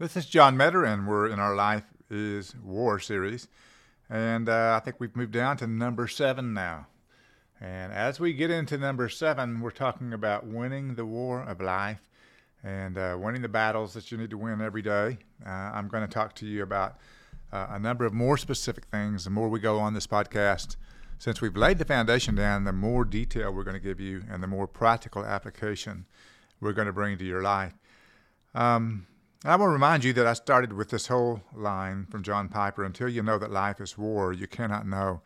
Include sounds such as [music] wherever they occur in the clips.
This is John Meador, and we're in our Life is War series. And uh, I think we've moved down to number seven now. And as we get into number seven, we're talking about winning the war of life and uh, winning the battles that you need to win every day. Uh, I'm going to talk to you about uh, a number of more specific things. The more we go on this podcast, since we've laid the foundation down, the more detail we're going to give you and the more practical application we're going to bring to your life. Um, I to remind you that I started with this whole line from John Piper until you know that life is war, you cannot know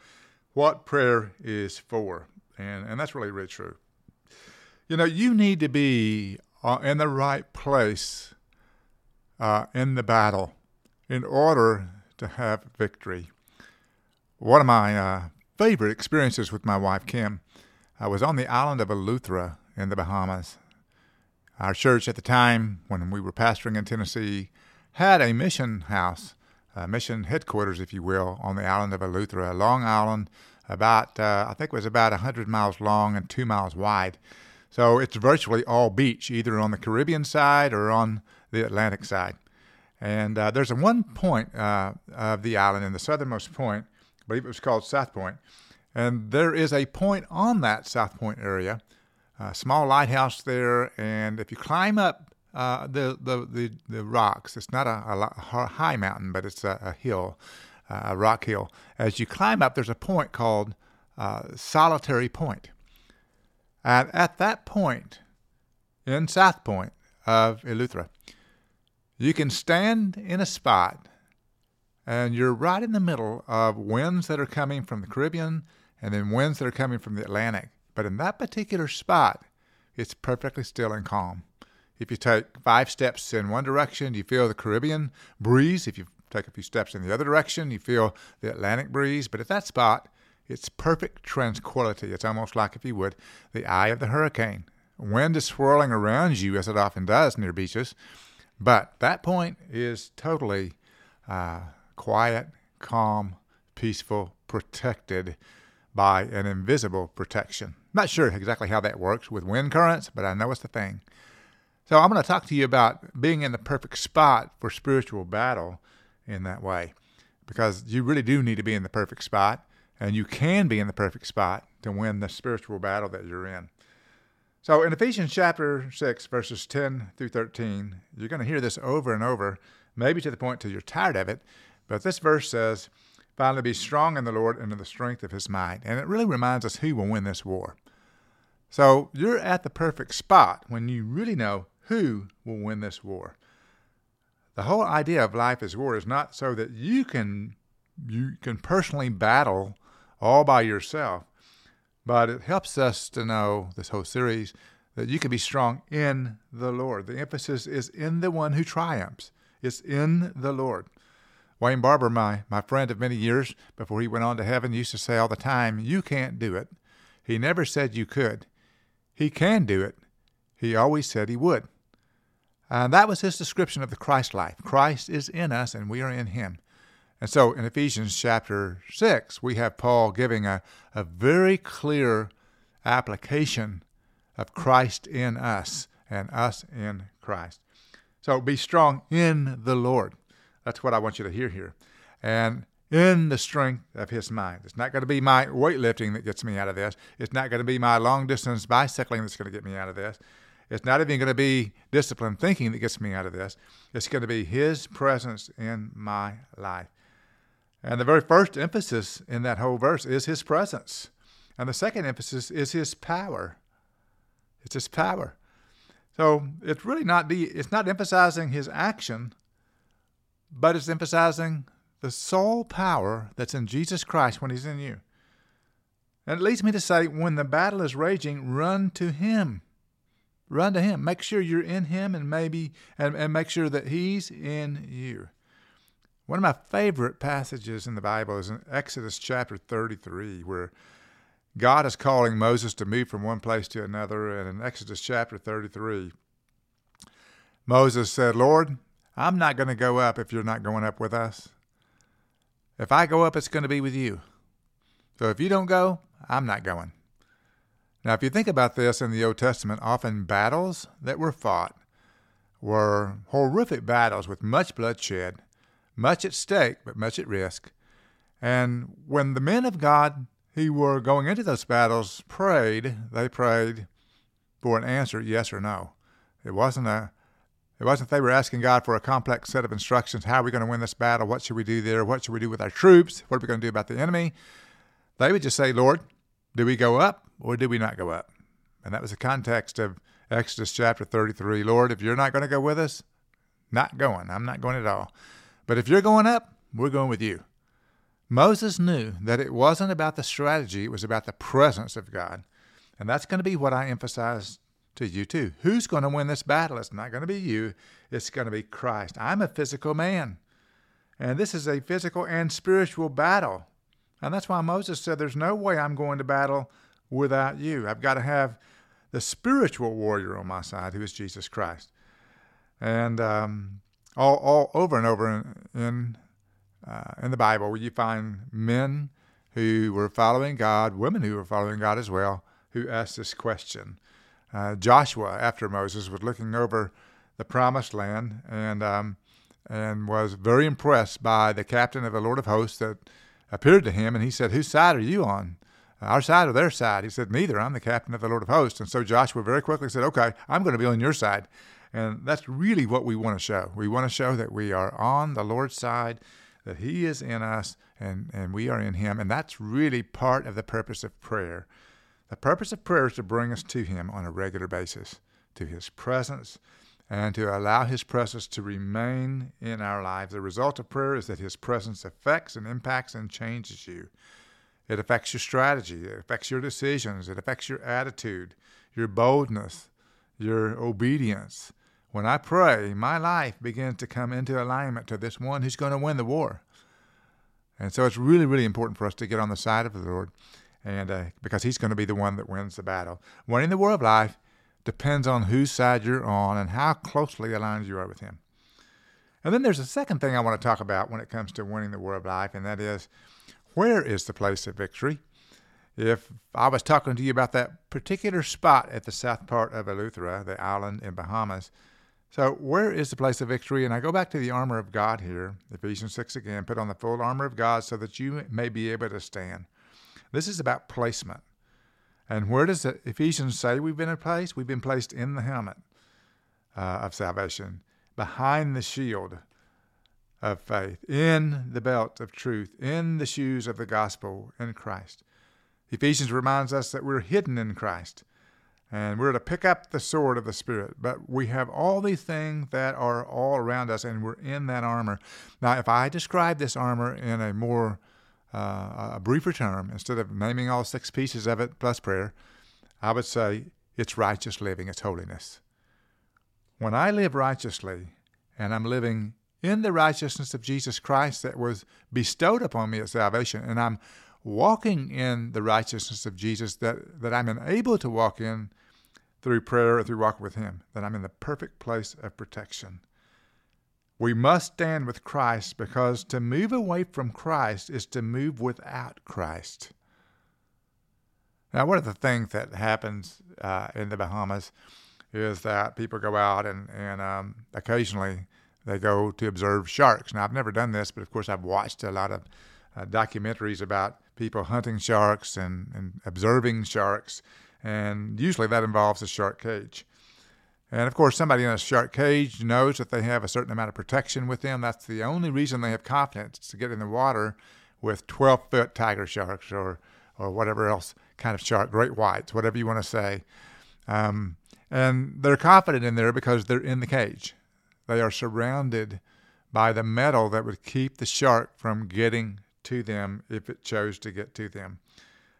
what prayer is for. And, and that's really, really true. You know, you need to be uh, in the right place uh, in the battle in order to have victory. One of my uh, favorite experiences with my wife, Kim, I was on the island of Eleuthera in the Bahamas. Our church at the time, when we were pastoring in Tennessee, had a mission house, a mission headquarters, if you will, on the island of Eleuthera, long island, about uh, I think it was about 100 miles long and two miles wide. So it's virtually all beach, either on the Caribbean side or on the Atlantic side. And uh, there's a one point uh, of the island, in the southernmost point, I believe it was called South Point, and there is a point on that South Point area a small lighthouse there, and if you climb up uh, the, the, the the rocks, it's not a, a high mountain, but it's a, a hill, a rock hill. As you climb up, there's a point called uh, Solitary Point, and at that point, in South Point of Eleuthera, you can stand in a spot, and you're right in the middle of winds that are coming from the Caribbean, and then winds that are coming from the Atlantic but in that particular spot, it's perfectly still and calm. If you take five steps in one direction, you feel the Caribbean breeze. If you take a few steps in the other direction, you feel the Atlantic breeze. But at that spot, it's perfect tranquility. It's almost like, if you would, the eye of the hurricane. Wind is swirling around you, as it often does near beaches. But that point is totally uh, quiet, calm, peaceful, protected by an invisible protection. Not sure exactly how that works with wind currents, but I know it's the thing. So I'm going to talk to you about being in the perfect spot for spiritual battle in that way. Because you really do need to be in the perfect spot, and you can be in the perfect spot to win the spiritual battle that you're in. So in Ephesians chapter 6, verses 10 through 13, you're going to hear this over and over, maybe to the point till you're tired of it. But this verse says, Finally, be strong in the Lord and in the strength of his might. And it really reminds us who will win this war. So you're at the perfect spot when you really know who will win this war. The whole idea of life as war is not so that you can you can personally battle all by yourself, but it helps us to know this whole series that you can be strong in the Lord. The emphasis is in the one who triumphs. It's in the Lord. Wayne Barber, my, my friend of many years before he went on to heaven, used to say all the time, You can't do it. He never said you could. He can do it. He always said he would. And that was his description of the Christ life. Christ is in us and we are in him. And so in Ephesians chapter 6, we have Paul giving a, a very clear application of Christ in us and us in Christ. So be strong in the Lord. That's what I want you to hear here. And in the strength of his mind. It's not going to be my weightlifting that gets me out of this. It's not going to be my long distance bicycling that's going to get me out of this. It's not even going to be disciplined thinking that gets me out of this. It's going to be his presence in my life. And the very first emphasis in that whole verse is his presence. And the second emphasis is his power. It's his power. So it's really not the it's not emphasizing his action, but it's emphasizing the sole power that's in Jesus Christ when He's in you. And it leads me to say, when the battle is raging, run to Him. Run to Him. Make sure you're in Him and maybe and, and make sure that He's in you. One of my favorite passages in the Bible is in Exodus chapter 33, where God is calling Moses to move from one place to another. And in Exodus chapter 33, Moses said, Lord, I'm not going to go up if you're not going up with us. If I go up, it's going to be with you. So if you don't go, I'm not going. Now, if you think about this in the Old Testament, often battles that were fought were horrific battles with much bloodshed, much at stake, but much at risk. And when the men of God who were going into those battles prayed, they prayed for an answer, yes or no. It wasn't a it wasn't they were asking God for a complex set of instructions. How are we going to win this battle? What should we do there? What should we do with our troops? What are we going to do about the enemy? They would just say, Lord, do we go up or do we not go up? And that was the context of Exodus chapter 33. Lord, if you're not going to go with us, not going. I'm not going at all. But if you're going up, we're going with you. Moses knew that it wasn't about the strategy, it was about the presence of God. And that's going to be what I emphasize to you too. Who's going to win this battle? It's not going to be you, it's going to be Christ. I'm a physical man. And this is a physical and spiritual battle. And that's why Moses said, There's no way I'm going to battle without you. I've got to have the spiritual warrior on my side, who is Jesus Christ. And um, all, all over and over in, in, uh, in the Bible, you find men who were following God, women who were following God as well, who asked this question uh, Joshua, after Moses, was looking over the promised land and um, and was very impressed by the captain of the Lord of hosts that appeared to him, and he said, "Whose side are you on? Our side or their side?" He said, "Neither. I'm the captain of the Lord of hosts." And so Joshua very quickly said, "Okay, I'm going to be on your side." And that's really what we want to show. We want to show that we are on the Lord's side, that He is in us, and, and we are in Him. And that's really part of the purpose of prayer. The purpose of prayer is to bring us to Him on a regular basis, to His presence, and to allow His presence to remain in our lives. The result of prayer is that His presence affects and impacts and changes you. It affects your strategy, it affects your decisions, it affects your attitude, your boldness, your obedience. When I pray, my life begins to come into alignment to this one who's going to win the war. And so it's really, really important for us to get on the side of the Lord and uh, because he's going to be the one that wins the battle. Winning the war of life depends on whose side you're on and how closely aligned you are with him. And then there's a second thing I want to talk about when it comes to winning the war of life, and that is where is the place of victory? If I was talking to you about that particular spot at the south part of Eleuthera, the island in Bahamas, so where is the place of victory? And I go back to the armor of God here, Ephesians 6 again, put on the full armor of God so that you may be able to stand. This is about placement. And where does Ephesians say we've been placed? We've been placed in the helmet uh, of salvation, behind the shield of faith, in the belt of truth, in the shoes of the gospel in Christ. Ephesians reminds us that we're hidden in Christ and we're to pick up the sword of the Spirit. But we have all these things that are all around us and we're in that armor. Now, if I describe this armor in a more uh, a briefer term, instead of naming all six pieces of it plus prayer, I would say it's righteous living, it's holiness. When I live righteously and I'm living in the righteousness of Jesus Christ that was bestowed upon me at salvation, and I'm walking in the righteousness of Jesus that, that I'm enabled to walk in through prayer or through walking with Him, that I'm in the perfect place of protection. We must stand with Christ because to move away from Christ is to move without Christ. Now, one of the things that happens uh, in the Bahamas is that people go out and, and um, occasionally they go to observe sharks. Now, I've never done this, but of course, I've watched a lot of uh, documentaries about people hunting sharks and, and observing sharks, and usually that involves a shark cage. And of course, somebody in a shark cage knows that they have a certain amount of protection with them. That's the only reason they have confidence to get in the water with 12 foot tiger sharks or, or whatever else kind of shark, great whites, whatever you want to say. Um, and they're confident in there because they're in the cage. They are surrounded by the metal that would keep the shark from getting to them if it chose to get to them.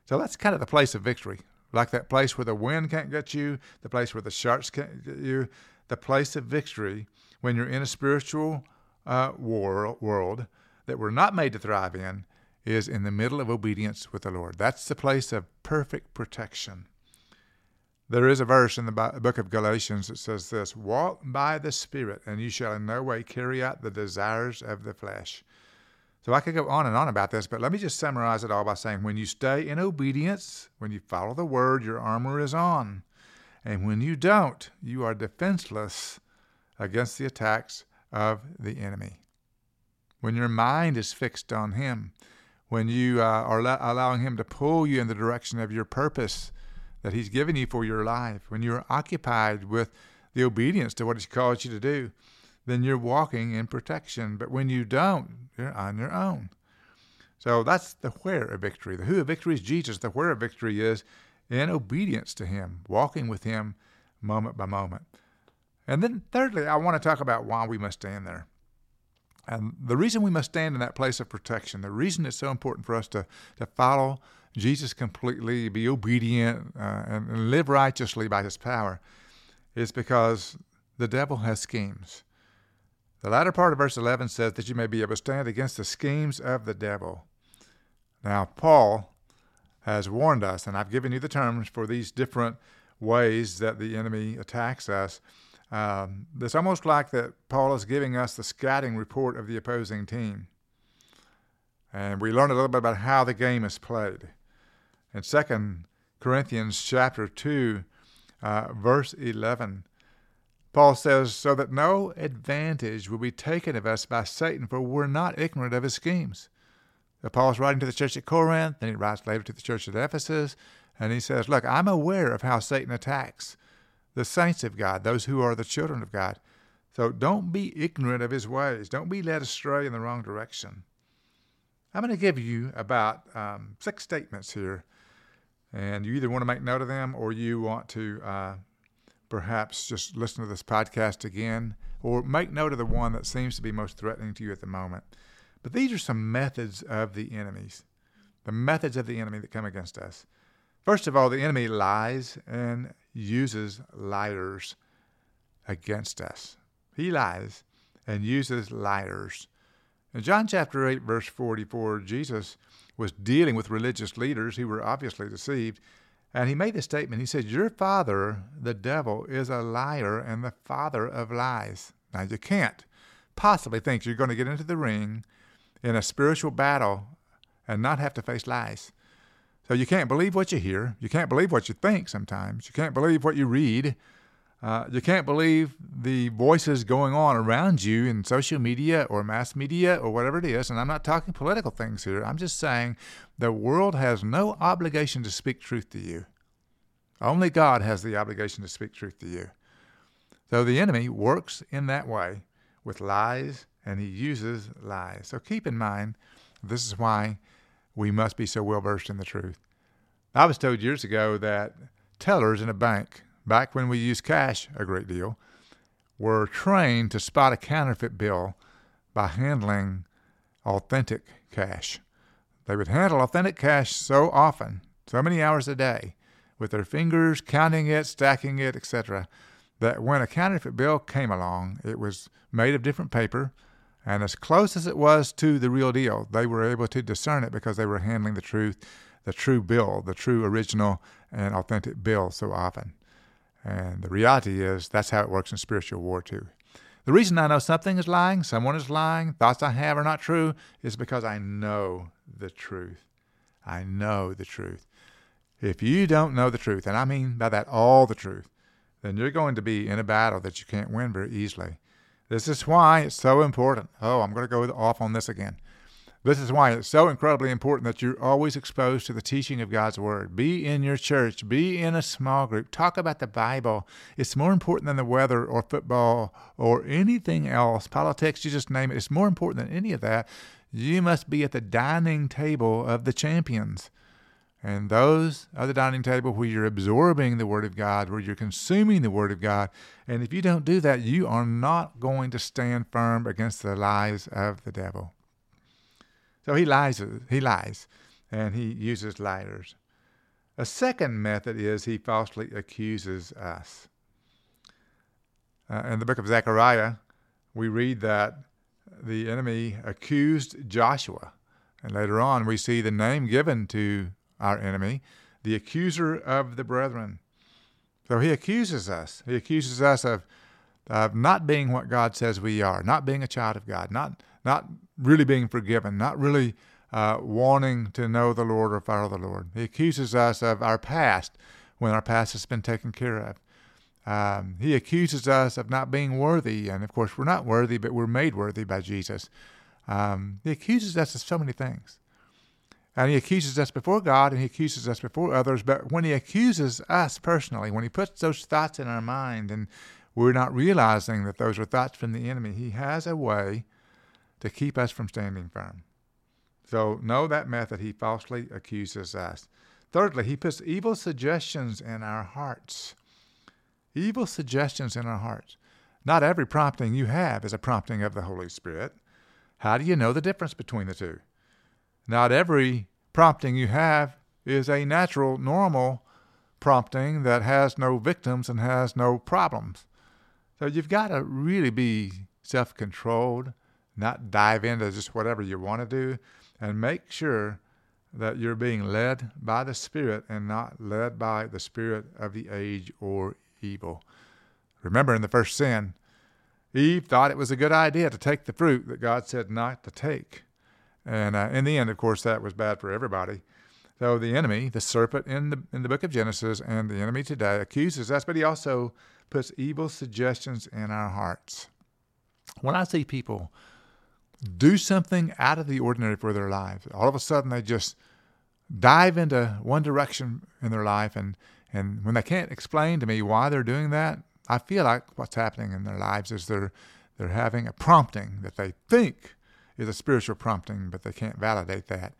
So that's kind of the place of victory like that place where the wind can't get you, the place where the sharks can't get you, the place of victory when you're in a spiritual uh, war, world that we're not made to thrive in is in the middle of obedience with the Lord. That's the place of perfect protection. There is a verse in the book of Galatians that says this Walk by the Spirit, and you shall in no way carry out the desires of the flesh. So I could go on and on about this, but let me just summarize it all by saying when you stay in obedience, when you follow the word, your armor is on. And when you don't, you are defenseless against the attacks of the enemy. When your mind is fixed on Him, when you uh, are allowing Him to pull you in the direction of your purpose that He's given you for your life, when you're occupied with the obedience to what He's called you to do, then you're walking in protection. But when you don't, you're on your own. So that's the where of victory. The who of victory is Jesus. The where of victory is in obedience to Him, walking with Him moment by moment. And then, thirdly, I want to talk about why we must stand there. And the reason we must stand in that place of protection, the reason it's so important for us to, to follow Jesus completely, be obedient, uh, and, and live righteously by His power, is because the devil has schemes. The latter part of verse 11 says that you may be able to stand against the schemes of the devil. Now, Paul has warned us, and I've given you the terms for these different ways that the enemy attacks us. Um, it's almost like that Paul is giving us the scouting report of the opposing team. And we learn a little bit about how the game is played. In 2 Corinthians chapter 2, uh, verse 11, Paul says, so that no advantage will be taken of us by Satan, for we're not ignorant of his schemes. So Paul's writing to the church at Corinth, then he writes later to the church at Ephesus, and he says, Look, I'm aware of how Satan attacks the saints of God, those who are the children of God. So don't be ignorant of his ways. Don't be led astray in the wrong direction. I'm going to give you about um, six statements here, and you either want to make note of them or you want to uh, perhaps just listen to this podcast again or make note of the one that seems to be most threatening to you at the moment. But these are some methods of the enemies, the methods of the enemy that come against us. First of all, the enemy lies and uses liars against us. He lies and uses liars. In John chapter 8, verse 44, Jesus was dealing with religious leaders who were obviously deceived and he made the statement. He said, Your father, the devil, is a liar and the father of lies. Now, you can't possibly think you're going to get into the ring in a spiritual battle and not have to face lies. So you can't believe what you hear. You can't believe what you think sometimes. You can't believe what you read. Uh, you can't believe the voices going on around you in social media or mass media or whatever it is. And I'm not talking political things here. I'm just saying the world has no obligation to speak truth to you. Only God has the obligation to speak truth to you. So the enemy works in that way with lies and he uses lies. So keep in mind, this is why we must be so well versed in the truth. I was told years ago that tellers in a bank back when we used cash a great deal, were trained to spot a counterfeit bill by handling authentic cash. They would handle authentic cash so often, so many hours a day, with their fingers, counting it, stacking it, etc., that when a counterfeit bill came along, it was made of different paper, and as close as it was to the real deal, they were able to discern it because they were handling the truth, the true bill, the true original and authentic bill so often. And the reality is that's how it works in spiritual war too. The reason I know something is lying, someone is lying, thoughts I have are not true, is because I know the truth. I know the truth. If you don't know the truth, and I mean by that all the truth, then you're going to be in a battle that you can't win very easily. This is why it's so important. Oh, I'm going to go off on this again. This is why it's so incredibly important that you're always exposed to the teaching of God's Word. Be in your church, be in a small group, talk about the Bible. It's more important than the weather or football or anything else, politics, you just name it. It's more important than any of that. You must be at the dining table of the champions. And those are the dining table where you're absorbing the Word of God, where you're consuming the Word of God. And if you don't do that, you are not going to stand firm against the lies of the devil. So he lies, he lies, and he uses liars. A second method is he falsely accuses us. Uh, in the book of Zechariah, we read that the enemy accused Joshua. And later on, we see the name given to our enemy, the accuser of the brethren. So he accuses us. He accuses us of, of not being what God says we are, not being a child of God, not not really being forgiven, not really uh, wanting to know the Lord or follow the Lord. He accuses us of our past when our past has been taken care of. Um, he accuses us of not being worthy, and of course, we're not worthy, but we're made worthy by Jesus. Um, he accuses us of so many things. And he accuses us before God and he accuses us before others. But when he accuses us personally, when he puts those thoughts in our mind and we're not realizing that those are thoughts from the enemy, he has a way to keep us from standing firm. So know that method. He falsely accuses us. Thirdly, he puts evil suggestions in our hearts. Evil suggestions in our hearts. Not every prompting you have is a prompting of the Holy Spirit. How do you know the difference between the two? Not every prompting you have is a natural, normal prompting that has no victims and has no problems. So you've got to really be self controlled, not dive into just whatever you want to do, and make sure that you're being led by the Spirit and not led by the spirit of the age or evil. Remember, in the first sin, Eve thought it was a good idea to take the fruit that God said not to take. And uh, in the end, of course, that was bad for everybody. So the enemy, the serpent in the in the book of Genesis, and the enemy today accuses us, but he also puts evil suggestions in our hearts. When I see people do something out of the ordinary for their lives, all of a sudden they just dive into one direction in their life, and and when they can't explain to me why they're doing that, I feel like what's happening in their lives is they're they're having a prompting that they think is a spiritual prompting, but they can't validate that.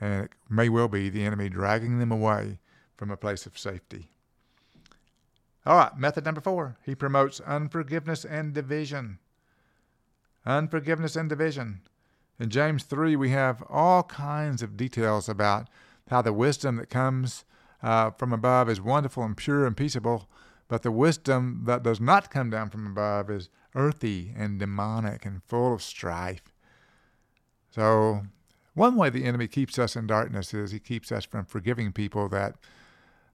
And it may well be the enemy dragging them away from a place of safety. All right, method number four. He promotes unforgiveness and division. Unforgiveness and division. In James 3, we have all kinds of details about how the wisdom that comes uh, from above is wonderful and pure and peaceable, but the wisdom that does not come down from above is earthy and demonic and full of strife. So, one way the enemy keeps us in darkness is he keeps us from forgiving people that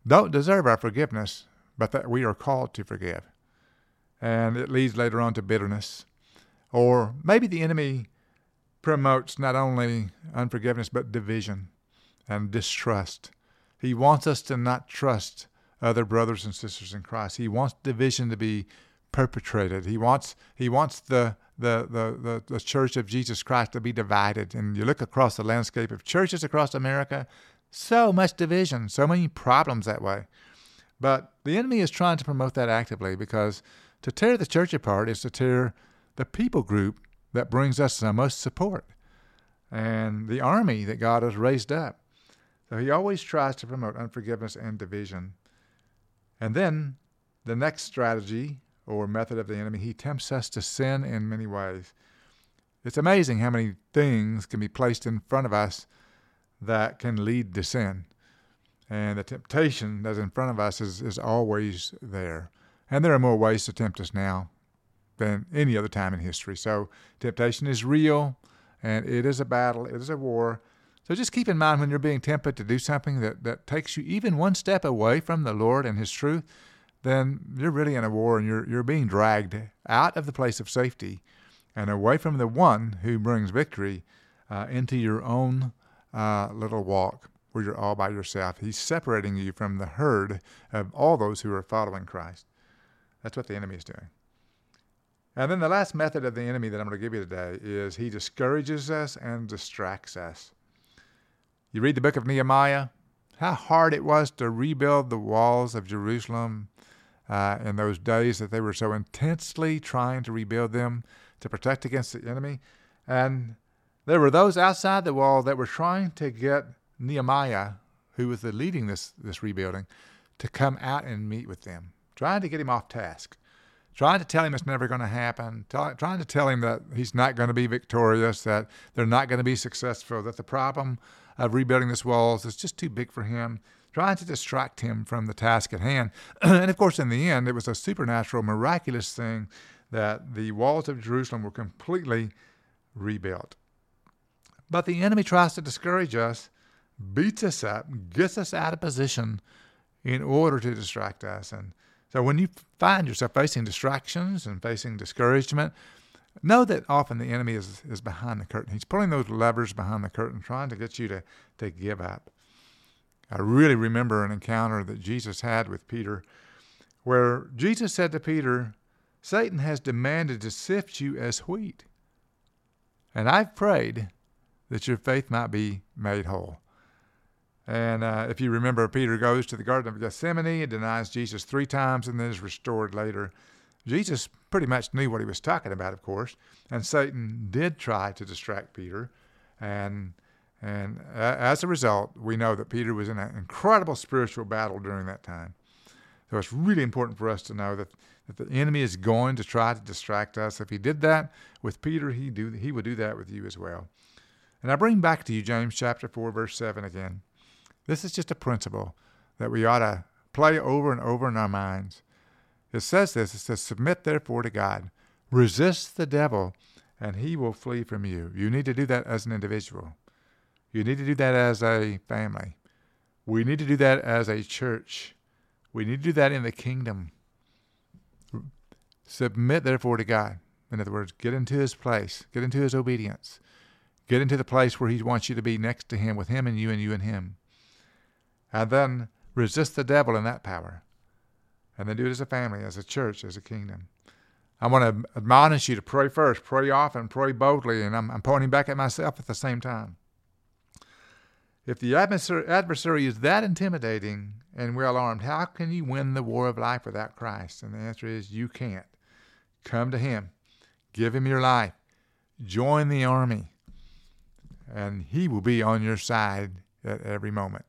don't deserve our forgiveness, but that we are called to forgive. And it leads later on to bitterness. Or maybe the enemy promotes not only unforgiveness, but division and distrust. He wants us to not trust other brothers and sisters in Christ. He wants division to be perpetrated. He wants he wants the the, the, the, the church of Jesus Christ to be divided. And you look across the landscape of churches across America, so much division, so many problems that way. But the enemy is trying to promote that actively because to tear the church apart is to tear the people group that brings us the most support and the army that God has raised up. So he always tries to promote unforgiveness and division. And then the next strategy or method of the enemy. He tempts us to sin in many ways. It's amazing how many things can be placed in front of us that can lead to sin. And the temptation that's in front of us is, is always there. And there are more ways to tempt us now than any other time in history. So temptation is real and it is a battle, it is a war. So just keep in mind when you're being tempted to do something that, that takes you even one step away from the Lord and His truth, then you're really in a war and you're, you're being dragged out of the place of safety and away from the one who brings victory uh, into your own uh, little walk where you're all by yourself. He's separating you from the herd of all those who are following Christ. That's what the enemy is doing. And then the last method of the enemy that I'm going to give you today is he discourages us and distracts us. You read the book of Nehemiah, how hard it was to rebuild the walls of Jerusalem uh, in those days that they were so intensely trying to rebuild them to protect against the enemy. And there were those outside the wall that were trying to get Nehemiah, who was the leading this, this rebuilding, to come out and meet with them, trying to get him off task, trying to tell him it's never going to happen, trying to tell him that he's not going to be victorious, that they're not going to be successful, that the problem of rebuilding this walls is just too big for him trying to distract him from the task at hand. [clears throat] and of course, in the end, it was a supernatural, miraculous thing that the walls of Jerusalem were completely rebuilt. But the enemy tries to discourage us, beats us up, gets us out of position in order to distract us. And so when you find yourself facing distractions and facing discouragement, know that often the enemy is, is behind the curtain. He's pulling those levers behind the curtain, trying to get you to, to give up. I really remember an encounter that Jesus had with Peter where Jesus said to Peter, Satan has demanded to sift you as wheat. And I've prayed that your faith might be made whole. And uh, if you remember, Peter goes to the Garden of Gethsemane and denies Jesus three times and then is restored later. Jesus pretty much knew what he was talking about, of course, and Satan did try to distract Peter. And, and as a result, we know that Peter was in an incredible spiritual battle during that time. So it's really important for us to know that, that the enemy is going to try to distract us. If he did that with Peter, he, do, he would do that with you as well. And I bring back to you James chapter 4, verse 7 again. This is just a principle that we ought to play over and over in our minds. It says this it says, Submit therefore to God, resist the devil, and he will flee from you. You need to do that as an individual. You need to do that as a family. We need to do that as a church. We need to do that in the kingdom. Submit therefore to God. In other words, get into his place, get into his obedience, get into the place where he wants you to be next to him, with him and you and you and him. And then resist the devil in that power and then do it as a family, as a church, as a kingdom. I want to admonish you to pray first, pray often, pray boldly, and I'm, I'm pointing back at myself at the same time. If the adversary is that intimidating and we're armed, how can you win the war of life without Christ? And the answer is you can't. Come to Him, give Him your life, join the army, and He will be on your side at every moment.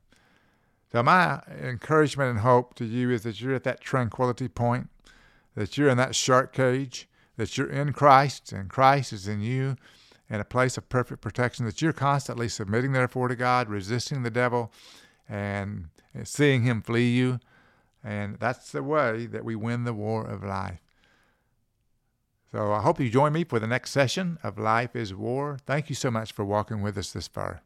So, my encouragement and hope to you is that you're at that tranquility point, that you're in that shark cage, that you're in Christ, and Christ is in you in a place of perfect protection, that you're constantly submitting, therefore, to God, resisting the devil, and seeing him flee you. And that's the way that we win the war of life. So I hope you join me for the next session of Life is War. Thank you so much for walking with us this far.